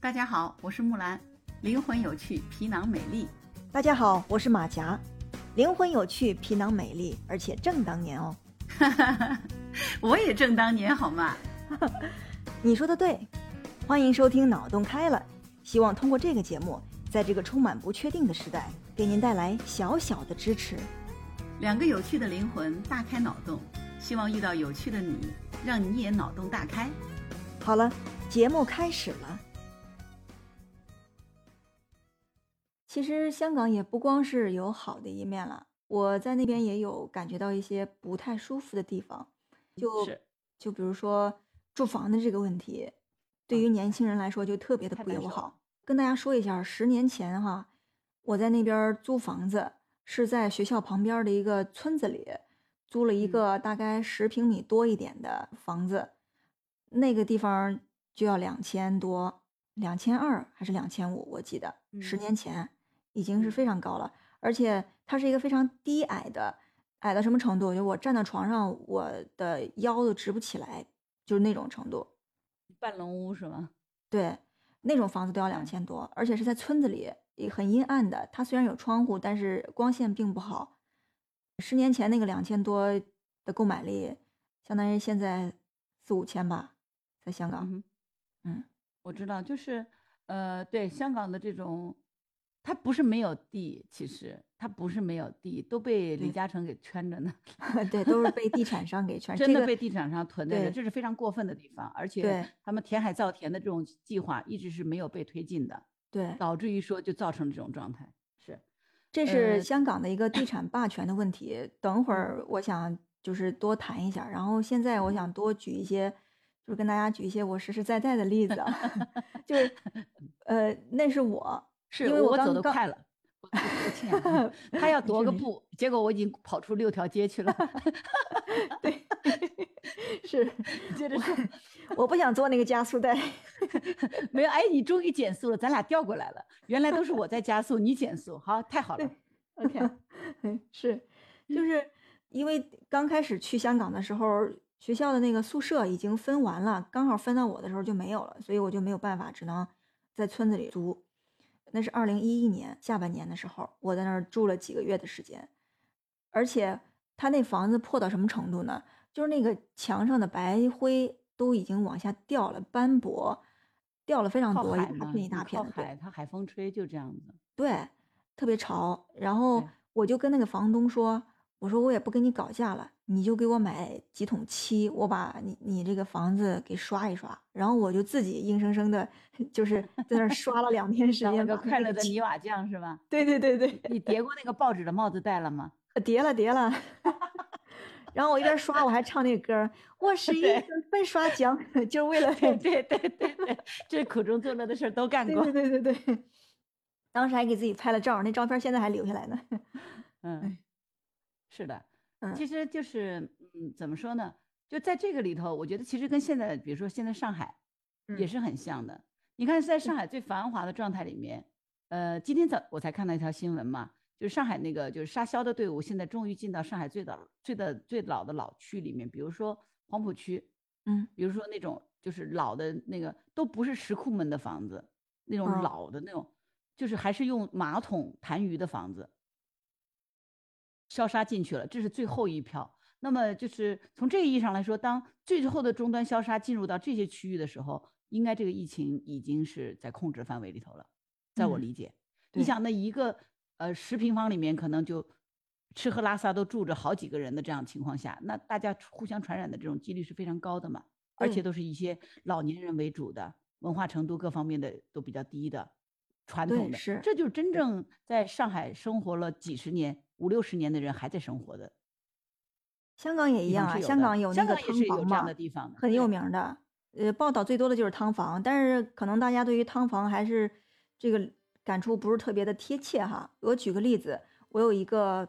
大家好，我是木兰，灵魂有趣，皮囊美丽。大家好，我是马甲，灵魂有趣，皮囊美丽，而且正当年哦。我也正当年好吗？你说的对，欢迎收听脑洞开了，希望通过这个节目，在这个充满不确定的时代，给您带来小小的支持。两个有趣的灵魂大开脑洞，希望遇到有趣的你，让你也脑洞大开。好了，节目开始了。其实香港也不光是有好的一面了，我在那边也有感觉到一些不太舒服的地方，就是就比如说住房的这个问题，对于年轻人来说就特别的不友好。跟大家说一下，十年前哈，我在那边租房子，是在学校旁边的一个村子里租了一个大概十平米多一点的房子，那个地方就要两千多，两千二还是两千五，我记得十年前。已经是非常高了，而且它是一个非常低矮的，矮到什么程度？就我站到床上，我的腰都直不起来，就是那种程度。半龙屋是吗？对，那种房子都要两千多，而且是在村子里，也很阴暗的。它虽然有窗户，但是光线并不好。十年前那个两千多的购买力，相当于现在四五千吧，在香港。嗯，我知道，就是呃，对香港的这种。它不是没有地，其实他不是没有地，都被李嘉诚给圈着呢。对，都是被地产商给圈，真的被地产商囤着，这是非常过分的地方。而且他们填海造田的这种计划一直是没有被推进的，对，导致于说就造成这种状态。是，这是香港的一个地产霸权的问题。等会儿我想就是多谈一下，然后现在我想多举一些，就是跟大家举一些我实实在在的例子，就是 呃，那是我。是因为我走得快了，我歉。他要踱个步，结果我已经跑出六条街去了。对，是。接着说，我不想做那个加速带。没有，哎，你终于减速了，咱俩调过来了。原来都是我在加速，你减速，好，太好了。OK，是，就是因为刚开始去香港的时候，学校的那个宿舍已经分完了，刚好分到我的时候就没有了，所以我就没有办法，只能在村子里租。那是二零一一年下半年的时候，我在那儿住了几个月的时间，而且他那房子破到什么程度呢？就是那个墙上的白灰都已经往下掉了，斑驳，掉了非常多，一大片一大片的。海，它海风吹就这样子。对，特别潮。然后我就跟那个房东说。我说我也不跟你搞价了，你就给我买几桶漆，我把你你这个房子给刷一刷，然后我就自己硬生生的，就是 在那刷了两天时间。个快乐的泥瓦匠是吧？对对对对。你叠过那个报纸的帽子戴了吗？叠了叠了。然后我一边刷，我还唱那个歌我是 一个粉刷匠，就是为了对对对对对，这苦中作乐的事都干过。对对对对。当时还给自己拍了照，那照片现在还留下来呢。嗯。是的，其实就是，嗯，怎么说呢？就在这个里头，我觉得其实跟现在，比如说现在上海，也是很像的。你看，在上海最繁华的状态里面，呃，今天早我才看到一条新闻嘛，就是上海那个就是沙销的队伍，现在终于进到上海最早、最的最老的老区里面，比如说黄浦区，嗯，比如说那种就是老的那个都不是石库门的房子，那种老的那种，就是还是用马桶痰盂的房子。消杀进去了，这是最后一票。那么就是从这个意义上来说，当最后的终端消杀进入到这些区域的时候，应该这个疫情已经是在控制范围里头了。在我理解，你想那一个呃十平方里面可能就吃喝拉撒都住着好几个人的这样情况下，那大家互相传染的这种几率是非常高的嘛？而且都是一些老年人为主的，文化程度各方面的都比较低的，传统的，是这就是真正在上海生活了几十年。五六十年的人还在生活的，香港也一样啊。香港有那个汤房嘛，很有名的。呃，报道最多的就是汤房，但是可能大家对于汤房还是这个感触不是特别的贴切哈。我举个例子，我有一个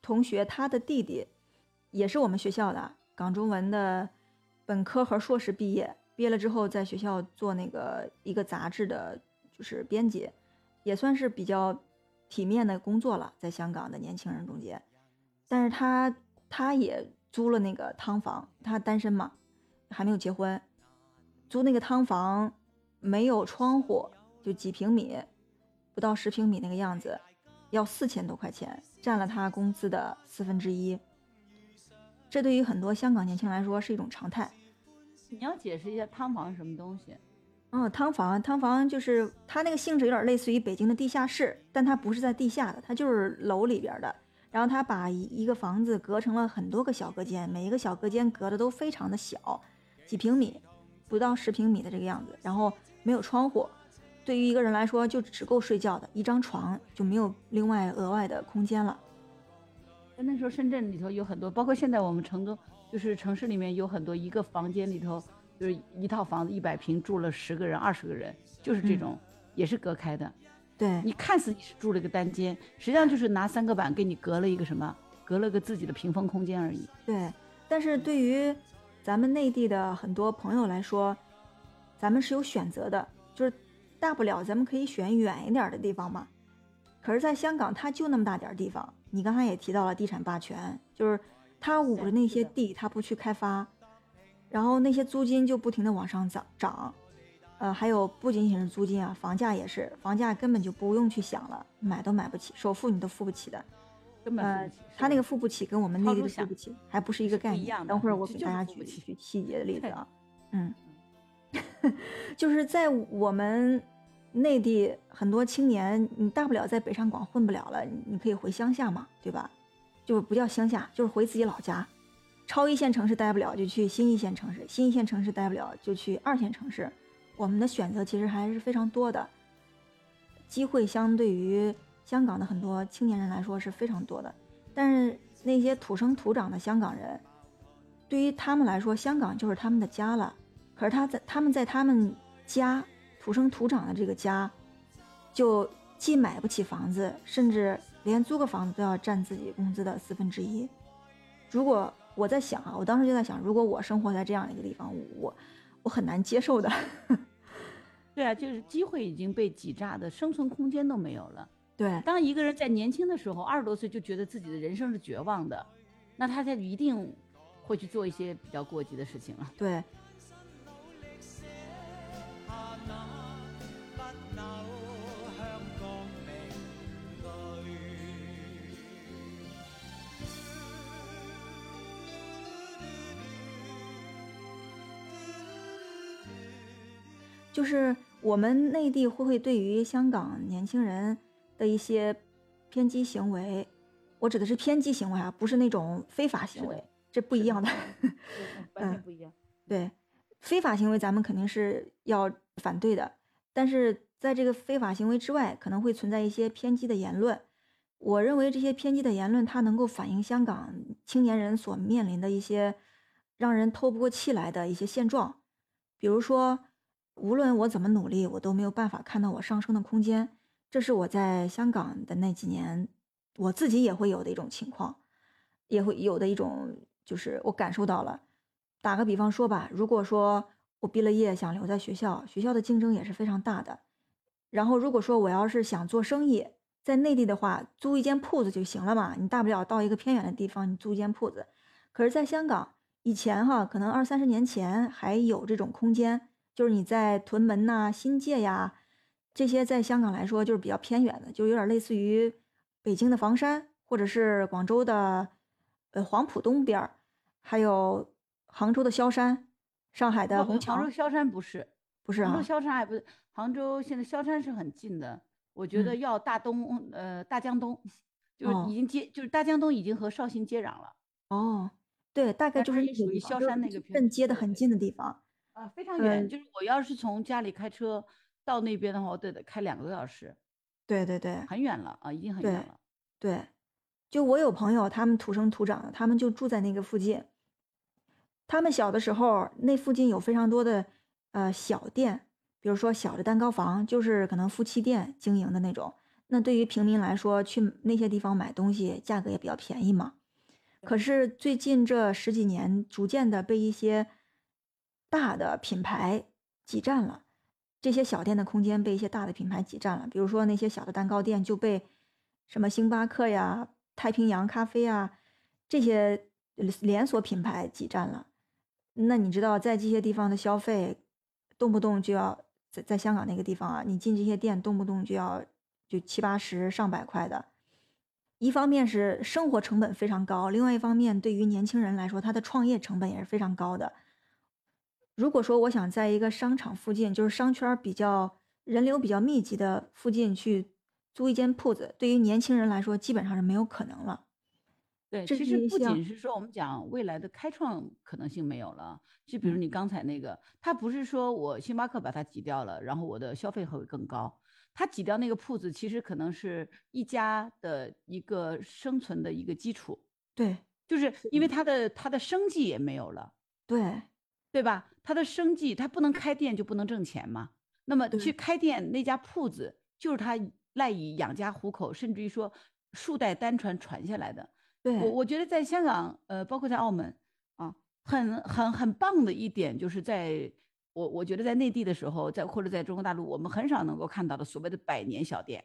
同学，他的弟弟也是我们学校的港中文的本科和硕士毕业，毕业了之后在学校做那个一个杂志的，就是编辑，也算是比较。体面的工作了，在香港的年轻人中间，但是他他也租了那个汤房，他单身嘛，还没有结婚，租那个汤房，没有窗户，就几平米，不到十平米那个样子，要四千多块钱，占了他工资的四分之一。这对于很多香港年轻人来说是一种常态。你要解释一下汤房是什么东西？哦，汤房，汤房就是它那个性质有点类似于北京的地下室，但它不是在地下的，它就是楼里边的。然后它把一一个房子隔成了很多个小隔间，每一个小隔间隔的都非常的小，几平米，不到十平米的这个样子。然后没有窗户，对于一个人来说就只够睡觉的一张床，就没有另外额外的空间了。那时候深圳里头有很多，包括现在我们成都，就是城市里面有很多一个房间里头。就是一套房子一百平住了十个人二十个人，就是这种，也是隔开的。对你看似你是住了一个单间，实际上就是拿三个板给你隔了一个什么，隔了个自己的屏风空间而已。对，但是对于咱们内地的很多朋友来说，咱们是有选择的，就是大不了咱们可以选远一点的地方嘛。可是，在香港，它就那么大点地方。你刚才也提到了地产霸权，就是他捂着那些地，他不去开发。然后那些租金就不停的往上涨涨，呃，还有不仅仅是租金啊，房价也是，房价根本就不用去想了，买都买不起，首付你都付不起的，根本。他那个付不起，跟我们内地付不起还不是一个概念。等会儿我给大家举举细节的例子啊，嗯，就是在我们内地很多青年，你大不了在北上广混不了了，你可以回乡下嘛，对吧？就不叫乡下，就是回自己老家。超一线城市待不了就去新一线城市，新一线城市待不了就去二线城市。我们的选择其实还是非常多的，机会相对于香港的很多青年人来说是非常多的。但是那些土生土长的香港人，对于他们来说，香港就是他们的家了。可是他在他们在他们家土生土长的这个家，就既买不起房子，甚至连租个房子都要占自己工资的四分之一。如果我在想啊，我当时就在想，如果我生活在这样一个地方，我我很难接受的。对啊，就是机会已经被挤榨的，生存空间都没有了。对，当一个人在年轻的时候，二十多岁就觉得自己的人生是绝望的，那他就一定会去做一些比较过激的事情了。对。就是我们内地会不会对于香港年轻人的一些偏激行为，我指的是偏激行为啊，不是那种非法行为，这不一样的，完全不一样。对，非法行为咱们肯定是要反对的，但是在这个非法行为之外，可能会存在一些偏激的言论。我认为这些偏激的言论，它能够反映香港青年人所面临的一些让人透不过气来的一些现状，比如说。无论我怎么努力，我都没有办法看到我上升的空间。这是我在香港的那几年，我自己也会有的一种情况，也会有的一种，就是我感受到了。打个比方说吧，如果说我毕了业想留在学校，学校的竞争也是非常大的。然后如果说我要是想做生意，在内地的话，租一间铺子就行了嘛，你大不了到一个偏远的地方，你租一间铺子。可是，在香港以前哈，可能二三十年前还有这种空间。就是你在屯门呐、新界呀，这些在香港来说就是比较偏远的，就有点类似于北京的房山，或者是广州的呃黄埔东边儿，还有杭州的萧山、上海的虹桥。杭州萧山不是，不是杭州萧山还不是杭州，现在萧山是很近的。我觉得要大东呃大江东，就是已经接，就是大江东已经和绍兴接壤了。哦，对，大概就是属于萧山那个镇接的很近的地方。啊，非常远，就是我要是从家里开车到那边的话，我得得开两个多小时。对对对，很远了啊，已经很远了。对，就我有朋友，他们土生土长的，他们就住在那个附近。他们小的时候，那附近有非常多的呃小店，比如说小的蛋糕房，就是可能夫妻店经营的那种。那对于平民来说，去那些地方买东西，价格也比较便宜嘛。可是最近这十几年，逐渐的被一些大的品牌挤占了这些小店的空间，被一些大的品牌挤占了。比如说那些小的蛋糕店就被什么星巴克呀、太平洋咖啡啊这些连锁品牌挤占了。那你知道，在这些地方的消费，动不动就要在在香港那个地方啊，你进这些店动不动就要就七八十上百块的。一方面是生活成本非常高，另外一方面对于年轻人来说，他的创业成本也是非常高的。如果说我想在一个商场附近，就是商圈比较人流比较密集的附近去租一间铺子，对于年轻人来说基本上是没有可能了。对，其实不仅是说我们讲未来的开创可能性没有了，就比如你刚才那个，它不是说我星巴克把它挤掉了，然后我的消费会更高。他挤掉那个铺子，其实可能是一家的一个生存的一个基础。对，就是因为他的他的生计也没有了。对，对吧？他的生计，他不能开店就不能挣钱嘛。那么去开店那家铺子，就是他赖以养家糊口，甚至于说数代单传传下来的。对，我我觉得在香港，呃，包括在澳门啊，很很很棒的一点就是在。我我觉得在内地的时候，在或者在中国大陆，我们很少能够看到的所谓的百年小店，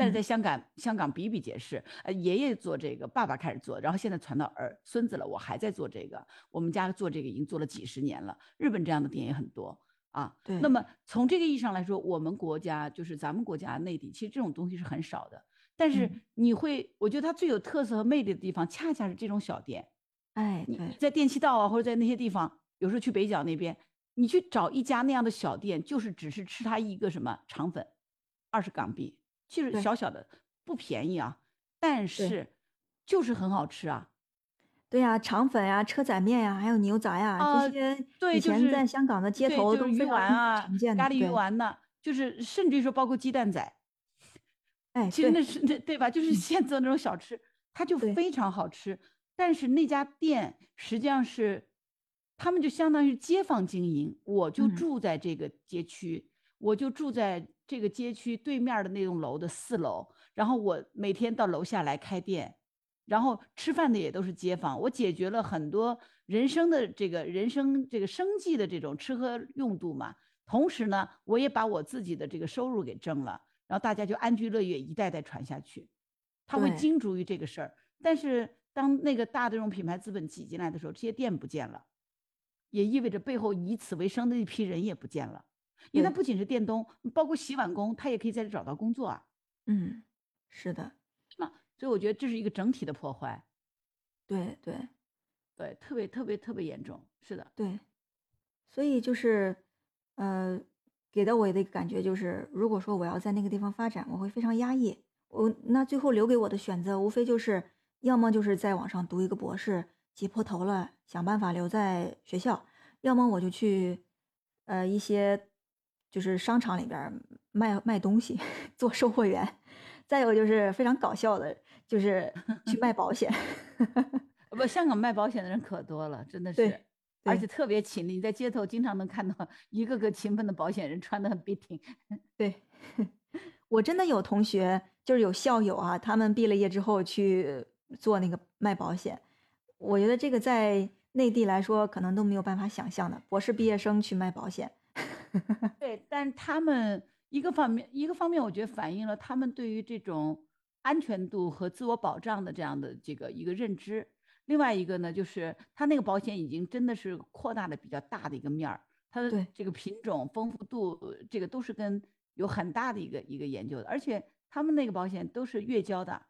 但是在香港，香港比比皆是。呃，爷爷做这个，爸爸开始做，然后现在传到儿孙子了，我还在做这个。我们家做这个已经做了几十年了。日本这样的店也很多啊。对。那么从这个意义上来说，我们国家就是咱们国家内地，其实这种东西是很少的。但是你会，我觉得它最有特色和魅力的地方，恰恰是这种小店。哎，你在电器道啊，或者在那些地方，有时候去北角那边。你去找一家那样的小店，就是只是吃它一个什么肠粉，二十港币，其实小小的不便宜啊，但是就是很好吃啊。对呀，肠粉呀、车仔面呀，还有牛杂呀，这些以前在香港的街头都鱼丸啊、咖喱鱼丸呢，就是甚至于说包括鸡蛋仔，哎，其实那是那对吧？就是现做那种小吃，它就非常好吃。但是那家店实际上是。他们就相当于街坊经营，我就住在这个街区，我就住在这个街区对面的那栋楼的四楼，然后我每天到楼下来开店，然后吃饭的也都是街坊，我解决了很多人生的这个人生这个生计的这种吃喝用度嘛。同时呢，我也把我自己的这个收入给挣了，然后大家就安居乐业，一代代传下去。他会精逐于这个事儿，但是当那个大的这种品牌资本挤进来的时候，这些店不见了。也意味着背后以此为生的一批人也不见了，因为他不仅是电东，包括洗碗工，他也可以在这找到工作啊。嗯，是的，是吗？所以我觉得这是一个整体的破坏。对对对，特别特别特别严重。是的，对。所以就是，呃，给到我的一个感觉就是，如果说我要在那个地方发展，我会非常压抑。我那最后留给我的选择，无非就是要么就是在网上读一个博士。挤破头了，想办法留在学校，要么我就去，呃，一些就是商场里边卖卖东西，做售货员。再有就是非常搞笑的，就是去卖保险。不，香港卖保险的人可多了，真的是，而且特别勤力。你在街头经常能看到一个个勤奋的保险人，穿的很笔挺。对，我真的有同学，就是有校友啊，他们毕了业之后去做那个卖保险。我觉得这个在内地来说，可能都没有办法想象的。博士毕业生去卖保险，对，但他们一个方面，一个方面，我觉得反映了他们对于这种安全度和自我保障的这样的这个一个认知。另外一个呢，就是他那个保险已经真的是扩大的比较大的一个面儿，它的这个品种丰富度，这个都是跟有很大的一个一个研究的。而且他们那个保险都是月交的。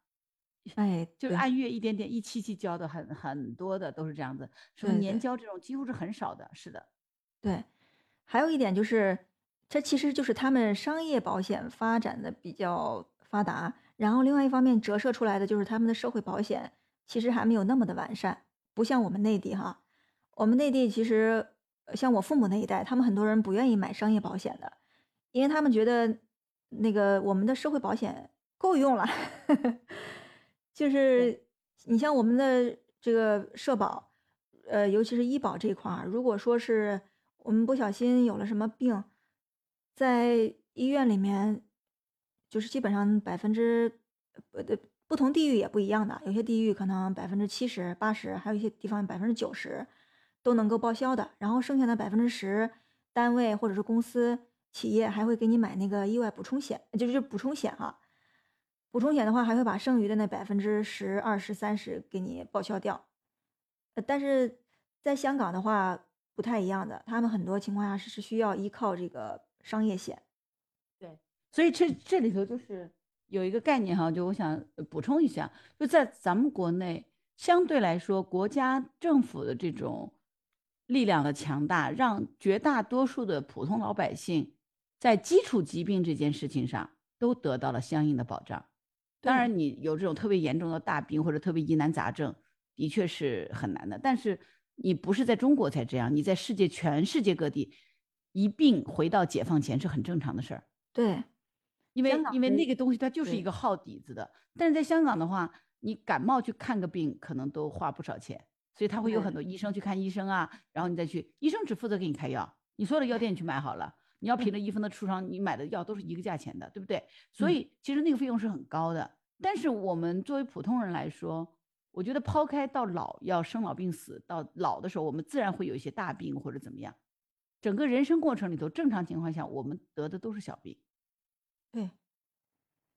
哎，就是按月一点点一期期交的，很很多的都是这样子，什么年交这种几乎是很少的，是的。对，还有一点就是，这其实就是他们商业保险发展的比较发达，然后另外一方面折射出来的就是他们的社会保险其实还没有那么的完善，不像我们内地哈。我们内地其实像我父母那一代，他们很多人不愿意买商业保险的，因为他们觉得那个我们的社会保险够用了。就是你像我们的这个社保，呃，尤其是医保这一块儿，如果说是我们不小心有了什么病，在医院里面，就是基本上百分之呃不同地域也不一样的，有些地域可能百分之七十八十，还有一些地方百分之九十都能够报销的，然后剩下的百分之十，单位或者是公司企业还会给你买那个意外补充险，就是补充险哈。补充险的话，还会把剩余的那百分之十、二十、三十给你报销掉。呃，但是在香港的话不太一样的，他们很多情况下是是需要依靠这个商业险。对，所以这这里头就是有一个概念哈，就我想补充一下，就在咱们国内相对来说，国家政府的这种力量的强大，让绝大多数的普通老百姓在基础疾病这件事情上都得到了相应的保障。当然，你有这种特别严重的大病或者特别疑难杂症，的确是很难的。但是你不是在中国才这样，你在世界全世界各地，一病回到解放前是很正常的事儿。对，因为因为那个东西它就是一个耗底子的。但是在香港的话，你感冒去看个病可能都花不少钱，所以他会有很多医生去看医生啊，然后你再去，医生只负责给你开药，你所有的药店去买好了。你要凭着医生的处方，你买的药都是一个价钱的，对不对？所以其实那个费用是很高的。但是我们作为普通人来说，我觉得抛开到老要生老病死，到老的时候我们自然会有一些大病或者怎么样。整个人生过程里头，正常情况下我们得的都是小病。对，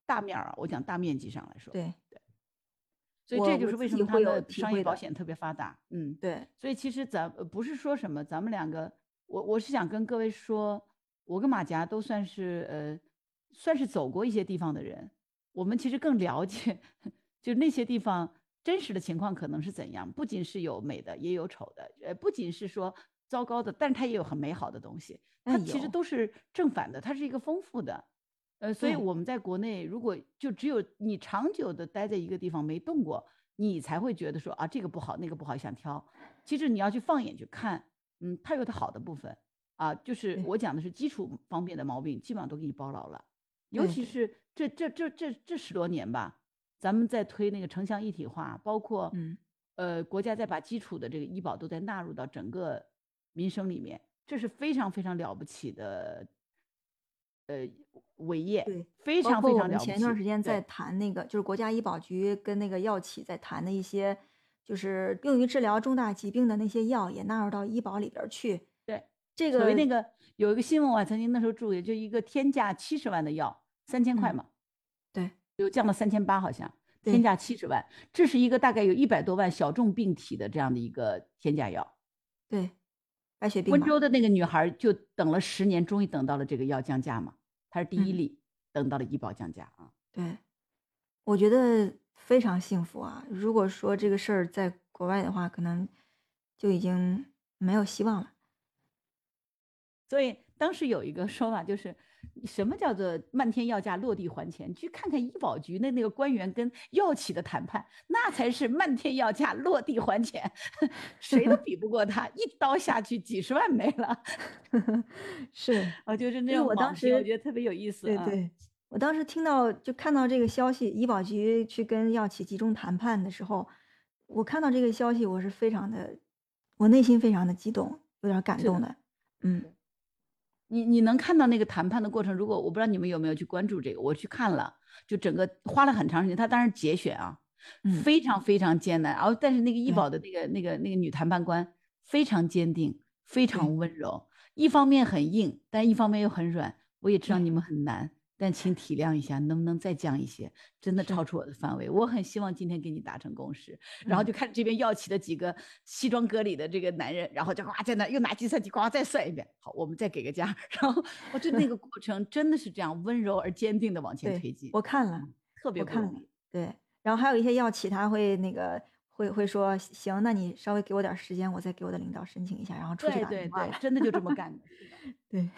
大面儿啊，我讲大面积上来说。对对。所以这就是为什么他的商业保险特别发达。嗯，对。所以其实咱不是说什么，咱们两个，我我是想跟各位说。我跟马甲都算是呃，算是走过一些地方的人，我们其实更了解，就那些地方真实的情况可能是怎样。不仅是有美的，也有丑的，呃，不仅是说糟糕的，但是它也有很美好的东西。它其实都是正反的，它是一个丰富的。呃，所以我们在国内，如果就只有你长久的待在一个地方没动过，你才会觉得说啊，这个不好，那个不好，想挑。其实你要去放眼去看，嗯，它有它好的部分。啊，就是我讲的是基础方面的毛病，基本上都给你包牢了。尤其是这这这这这十多年吧，咱们在推那个城乡一体化，包括嗯呃国家在把基础的这个医保都在纳入到整个民生里面，这是非常非常了不起的呃伟业，对，非常非常了不起。前一段时间在谈那个，就是国家医保局跟那个药企在谈的一些，就是用于治疗重大疾病的那些药也纳入到医保里边去。对这个所谓那个有一个新闻，我曾经那时候注意，就一个天价七十万的药，三千块嘛，对，又降到三千八，好像天价七十万，这是一个大概有一百多万小众病体的这样的一个天价药，对，白血病。温州的那个女孩就等了十年，终于等到了这个药降价嘛，她是第一例等到了医保降价啊。对，我觉得非常幸福啊！如果说这个事儿在国外的话，可能就已经没有希望了。所以当时有一个说法，就是什么叫做漫天要价落地还钱？去看看医保局的那个官员跟药企的谈判，那才是漫天要价落地还钱，谁都比不过他，一刀下去几十万没了。是，啊，就是那种我当时我觉得特别有意思。对对，我当时听到就看到这个消息，医保局去跟药企集中谈判的时候，我看到这个消息，我是非常的，我内心非常的激动，有点感动的，嗯。你你能看到那个谈判的过程？如果我不知道你们有没有去关注这个，我去看了，就整个花了很长时间。他当然节选啊，非常非常艰难。然后，但是那个医保的那个那个那个女谈判官非常坚定，非常温柔，一方面很硬，但一方面又很软。我也知道你们很难。但请体谅一下，能不能再降一些？真的超出我的范围。我很希望今天跟你达成共识。然后就看这边药企的几个西装革履的这个男人，然后就哇在那又拿计算机呱再算一遍。好，我们再给个价。然后我就那个 过程真的是这样温柔而坚定的往前推进。我看了，特别看了。对，然后还有一些药企他会那个会会说行，那你稍微给我点时间，我再给我的领导申请一下，然后出去打电话。对对对，真的就这么干的。对。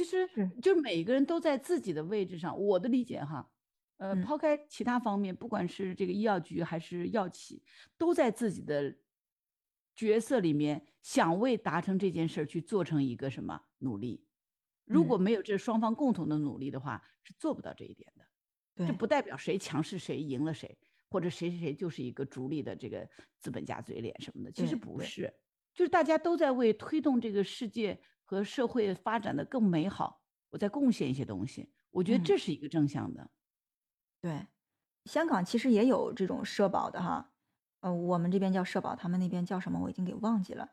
其实，就是每个人都在自己的位置上。我的理解哈，呃，抛开其他方面，不管是这个医药局还是药企，都在自己的角色里面想为达成这件事儿去做成一个什么努力。如果没有这双方共同的努力的话，是做不到这一点的。这不代表谁强势谁赢了谁，或者谁谁谁就是一个逐利的这个资本家嘴脸什么的。其实不是，就是大家都在为推动这个世界。和社会发展的更美好，我在贡献一些东西，我觉得这是一个正向的。对，香港其实也有这种社保的哈，呃，我们这边叫社保，他们那边叫什么我已经给忘记了，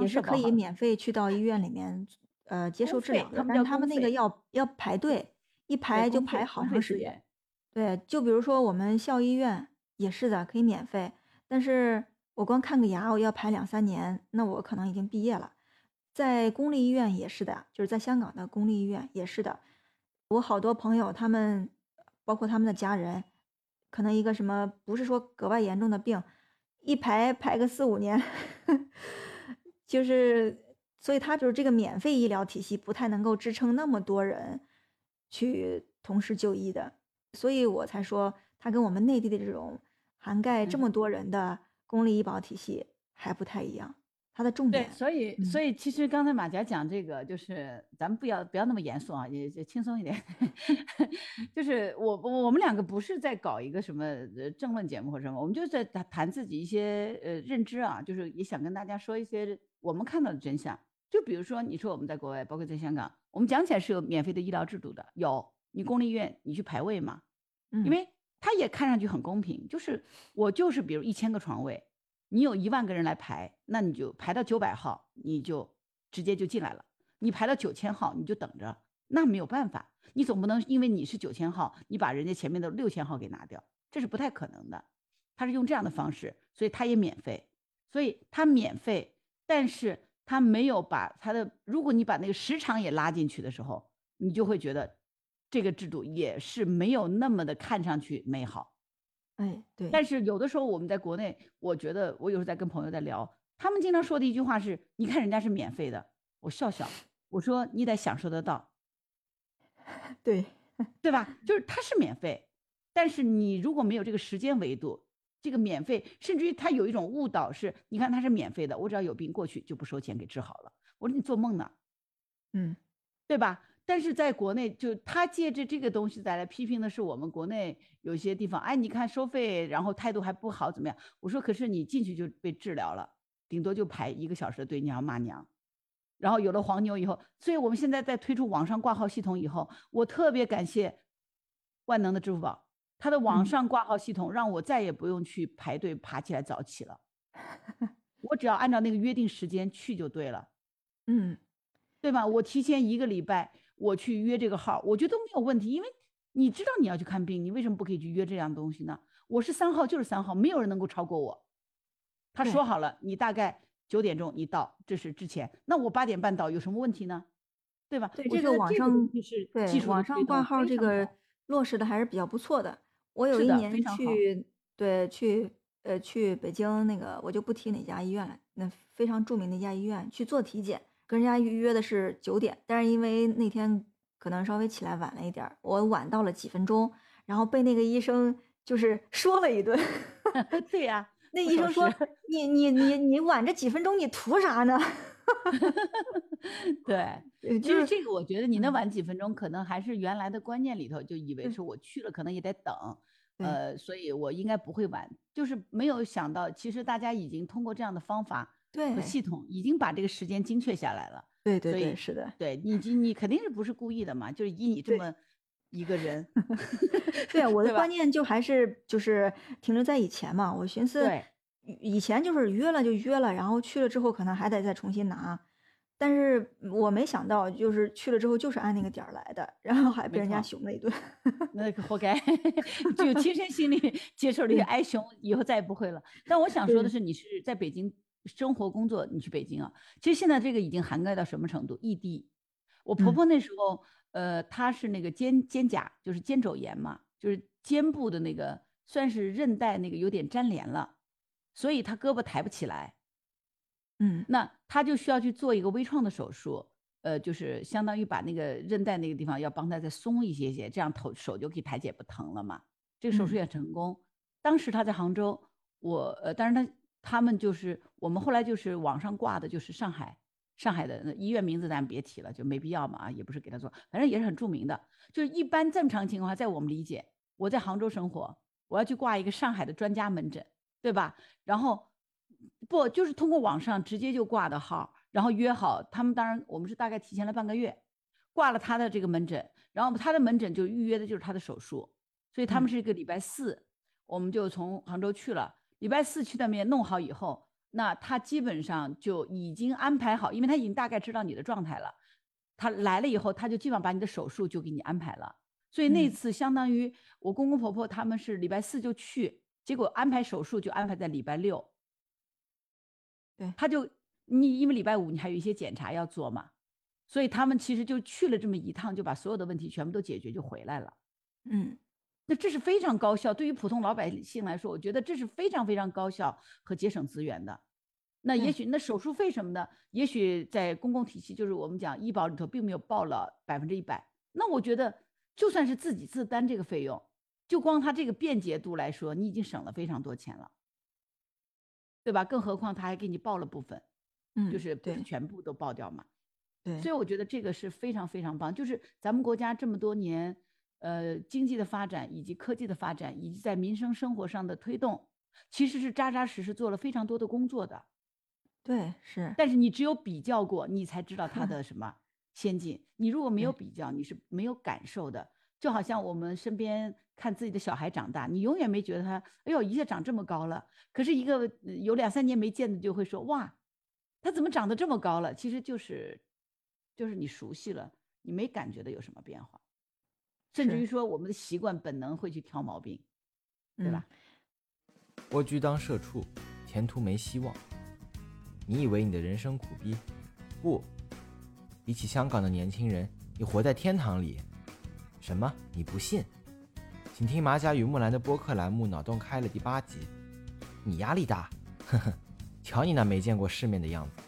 也是可以免费去到医院里面呃接受治疗的，但是他们那个要要排队，一排就排好长时间。对，就比如说我们校医院也是的，可以免费，但是我光看个牙我要排两三年，那我可能已经毕业了。在公立医院也是的，就是在香港的公立医院也是的。我好多朋友，他们包括他们的家人，可能一个什么不是说格外严重的病，一排排个四五年，就是。所以，他就是这个免费医疗体系不太能够支撑那么多人去同时就医的，所以我才说他跟我们内地的这种涵盖这么多人的公立医保体系还不太一样。它的重点。对，所以，所以其实刚才马甲讲这个，就是咱们不要不要那么严肃啊，也也轻松一点。就是我我们两个不是在搞一个什么政论节目或什么，我们就在谈自己一些呃认知啊，就是也想跟大家说一些我们看到的真相。就比如说，你说我们在国外，包括在香港，我们讲起来是有免费的医疗制度的，有你公立医院你去排位嘛，嗯，因为它也看上去很公平，就是我就是比如一千个床位，你有一万个人来排，那你就排到九百号，你就直接就进来了，你排到九千号你就等着，那没有办法，你总不能因为你是九千号，你把人家前面的六千号给拿掉，这是不太可能的，他是用这样的方式，所以他也免费，所以他免费，但是。他没有把他的，如果你把那个时长也拉进去的时候，你就会觉得这个制度也是没有那么的看上去美好。哎，对。但是有的时候我们在国内，我觉得我有时候在跟朋友在聊，他们经常说的一句话是：“你看人家是免费的。”我笑笑，我说：“你得享受得到。”对，对吧？就是它是免费，但是你如果没有这个时间维度。这个免费，甚至于他有一种误导，是你看他是免费的，我只要有病过去就不收钱给治好了。我说你做梦呢，嗯，对吧？但是在国内，就他借着这个东西再来批评的是我们国内有些地方，哎，你看收费，然后态度还不好，怎么样？我说可是你进去就被治疗了，顶多就排一个小时的队，你要骂娘。然后有了黄牛以后，所以我们现在在推出网上挂号系统以后，我特别感谢万能的支付宝。它的网上挂号系统让我再也不用去排队爬起来早起了，我只要按照那个约定时间去就对了，嗯，对吧？我提前一个礼拜我去约这个号，我觉得都没有问题，因为你知道你要去看病，你为什么不可以去约这样东西呢？我是三号就是三号，没有人能够超过我。他说好了，你大概九点钟你到，这是之前，那我八点半到有什么问题呢？对吧？对这个网上就是对网上挂号这个落实的还是比较不错的。我有一年去，对，去，呃，去北京那个，我就不提哪家医院了，那非常著名的一家医院去做体检，跟人家预约的是九点，但是因为那天可能稍微起来晚了一点，我晚到了几分钟，然后被那个医生就是说了一顿。对呀，那医生说：“你你你你晚这几分钟，你图啥呢？” 对，就是这个我觉得你那晚几分钟，可能还是原来的观念里头就以为是我去了，可能也得等，呃，所以我应该不会晚，就是没有想到，其实大家已经通过这样的方法和系统，已经把这个时间精确下来了。对对对，是的，对你你肯定是不是故意的嘛？就是以你这么一个人，对我 的观念就还是就是停留在以前嘛，我寻思。以前就是约了就约了，然后去了之后可能还得再重新拿，但是我没想到就是去了之后就是按那个点儿来的，然后还被人家熊了一顿，那活该，就亲身心里接受了一个挨熊，以后再也不会了。但我想说的是，你是在北京生活工作，你去北京啊，其实现在这个已经涵盖到什么程度？异地，我婆婆那时候，呃，她是那个肩肩胛，就是肩肘炎嘛，就是肩部的那个算是韧带那个有点粘连了。所以她胳膊抬不起来，嗯，那她就需要去做一个微创的手术，呃，就是相当于把那个韧带那个地方要帮她再松一些些，这样头手就可以抬起来不疼了嘛。这个手术也成功。当时她在杭州，我呃，但是他他们就是我们后来就是网上挂的，就是上海上海的医院名字咱别提了，就没必要嘛啊，也不是给他做，反正也是很著名的。就是一般正常情况下，在我们理解，我在杭州生活，我要去挂一个上海的专家门诊。对吧？然后不就是通过网上直接就挂的号，然后约好他们。当然，我们是大概提前了半个月挂了他的这个门诊，然后他的门诊就预约的就是他的手术，所以他们是一个礼拜四，我们就从杭州去了。礼拜四去那边弄好以后，那他基本上就已经安排好，因为他已经大概知道你的状态了。他来了以后，他就基本上把你的手术就给你安排了。所以那次相当于我公公婆婆他们是礼拜四就去。结果安排手术就安排在礼拜六，对，他就你因为礼拜五你还有一些检查要做嘛，所以他们其实就去了这么一趟，就把所有的问题全部都解决就回来了。嗯，那这是非常高效，对于普通老百姓来说，我觉得这是非常非常高效和节省资源的。那也许那手术费什么的，也许在公共体系，就是我们讲医保里头并没有报了百分之一百。那我觉得就算是自己自担这个费用，就光他这个便捷度来说，你已经省了非常多钱了，对吧？更何况他还给你报了部分。嗯，就是不是全部都报掉嘛？对，所以我觉得这个是非常非常棒。就是咱们国家这么多年，呃，经济的发展以及科技的发展，以及在民生生活上的推动，其实是扎扎实实做了非常多的工作的。对，是。但是你只有比较过，你才知道它的什么 先进。你如果没有比较，你是没有感受的。就好像我们身边看自己的小孩长大，你永远没觉得他，哎呦，一下长这么高了。可是一个有两三年没见的，就会说，哇。他怎么长得这么高了？其实就是，就是你熟悉了，你没感觉到有什么变化，甚至于说我们的习惯本能会去挑毛病，对吧？蜗居当社畜，前途没希望。你以为你的人生苦逼？不，比起香港的年轻人，你活在天堂里。什么？你不信？请听马甲与木兰的播客栏目《脑洞开了》第八集。你压力大？呵呵。瞧你那没见过世面的样子。